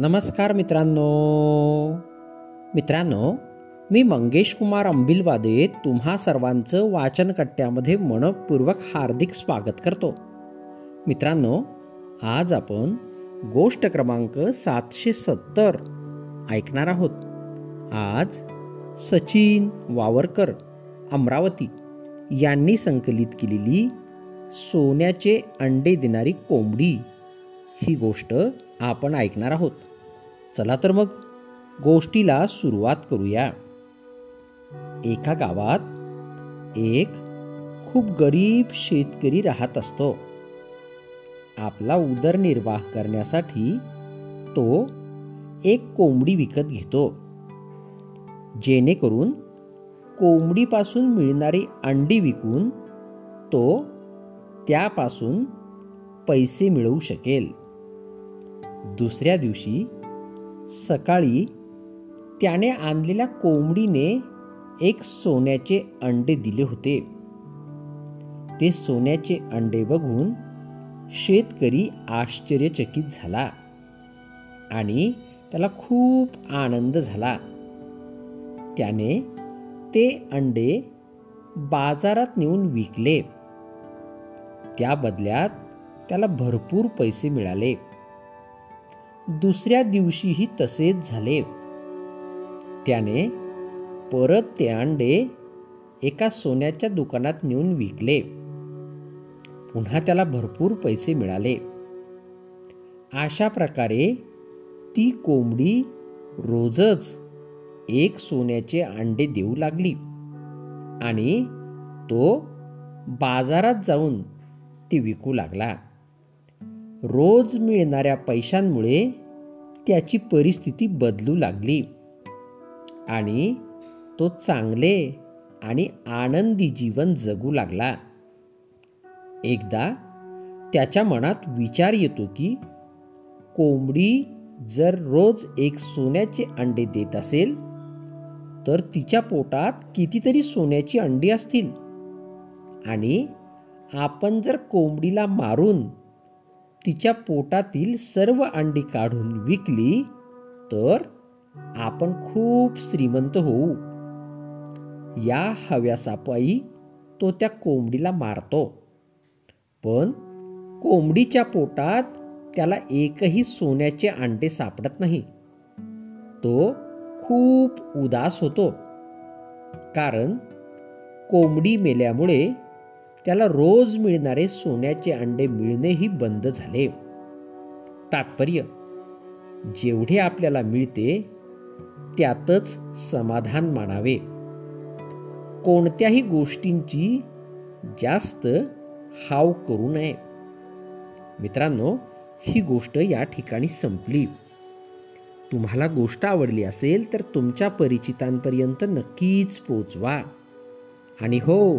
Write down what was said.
नमस्कार मित्रांनो. मित्रांनो मी मंगेश कुमार अंबिलवादे तुम्हा सर्वांचं वाचनकट्ट्यामध्ये मनपूर्वक हार्दिक स्वागत करतो. मित्रांनो आज आपण गोष्ट क्रमांक सातशे सत्तर ऐकणार आहोत. आज सचिन वावरकर अमरावती यांनी संकलित केलेली सोन्याचे अंडे देणारी कोंबडी ही गोष्ट आपण ऐकणार आहोत. चला तर मग गोष्टीला सुरुवात करूया. एका गावात एक खूप गरीब शेतकरी राहत असतो. आपला उदरनिर्वाह करण्यासाठी तो एक कोंबडी विकत घेतो. जेणेकरून कोंबडीपासून मिळणारी अंडी विकून तो त्यापासून पैसे मिळवू शकेल. दुसऱ्या दिवशी सकाळी त्याने आणलेल्या कोंबडीने एक सोन्याचे अंडे दिले होते. ते सोन्याचे अंडे बघून शेतकरी आश्चर्यचकित झाला आणि त्याला खूप आनंद झाला. त्याने ते अंडे बाजारात नेऊन विकले. त्या बदल्यात त्याला भरपूर पैसे मिळाले. दुसऱ्या दिवशीही तसेच झाले. त्याने परत ते अंडे एका सोन्याच्या दुकानात नेऊन विकले. पुन्हा त्याला भरपूर पैसे मिळाले. अशा प्रकारे ती कोंबडी रोजच एक सोन्याचे अंडे देऊ लागली आणि तो बाजारात जाऊन ती विकू लागला. रोज मिळणाऱ्या पैशांमुळे त्याची परिस्थिती बदलू लागली. आणि तो चांगले आणि आनंदी जीवन जगू लागला. एकदा त्याच्या मनात विचार येतो की कोंबडी जर रोज एक सोन्याचे अंडे देत असेल तर तिच्या पोटात कितीतरी सोन्याची अंडी असतील. आणि आपण जर कोंबडीला मारून तिच्या पोटातील सर्व अंडी काढून विकली तर आपण खूप श्रीमंत होऊ. या हव्यासापायी तो त्या कोंबडीला मारतो. पण कोंबडीच्या पोटात त्याला एकही सोन्याचे अंडे सापडत नाही. तो खूप उदास होतो. कारण कोंबडी मेल्यामुळे त्याला रोज मिळणारे सोन्याचे अंडे मिळणेही बंद झाले. तात्पर्य जेवढे आपल्याला मिळते त्यातच समाधान मानावे. कोणत्याही गोष्टींची जास्त हाव करू नये. मित्रांनो ही गोष्ट या ठिकाणी संपली. तुम्हाला गोष्ट आवडली असेल तर तुमच्या परिचितांपर्यंत नक्कीच पोचवा. आणि हो